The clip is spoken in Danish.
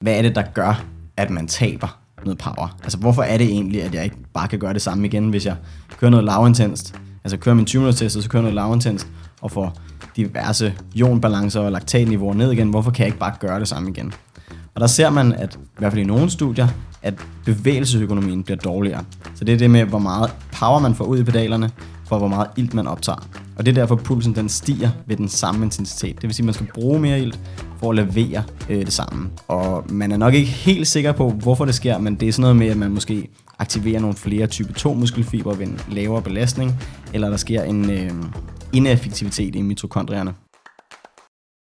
hvad er det, der gør, at man taber noget power? Altså, hvorfor er det egentlig, at jeg ikke bare kan gøre det samme igen, hvis jeg kører noget lavintenst, altså kører min 20 test, og så kører noget lavintenst, og får diverse ionbalancer og laktatniveauer ned igen, hvorfor kan jeg ikke bare gøre det samme igen? Og der ser man, at i hvert fald i nogle studier, at bevægelsesøkonomien bliver dårligere. Så det er det med, hvor meget power man får ud i pedalerne, for hvor meget ilt man optager. Og det er derfor, at pulsen den stiger ved den samme intensitet. Det vil sige, at man skal bruge mere ilt for at levere øh, det samme. Og man er nok ikke helt sikker på, hvorfor det sker, men det er sådan noget med, at man måske aktiverer nogle flere type 2 muskelfiber ved en lavere belastning, eller der sker en øh, ineffektivitet i mitokondrierne.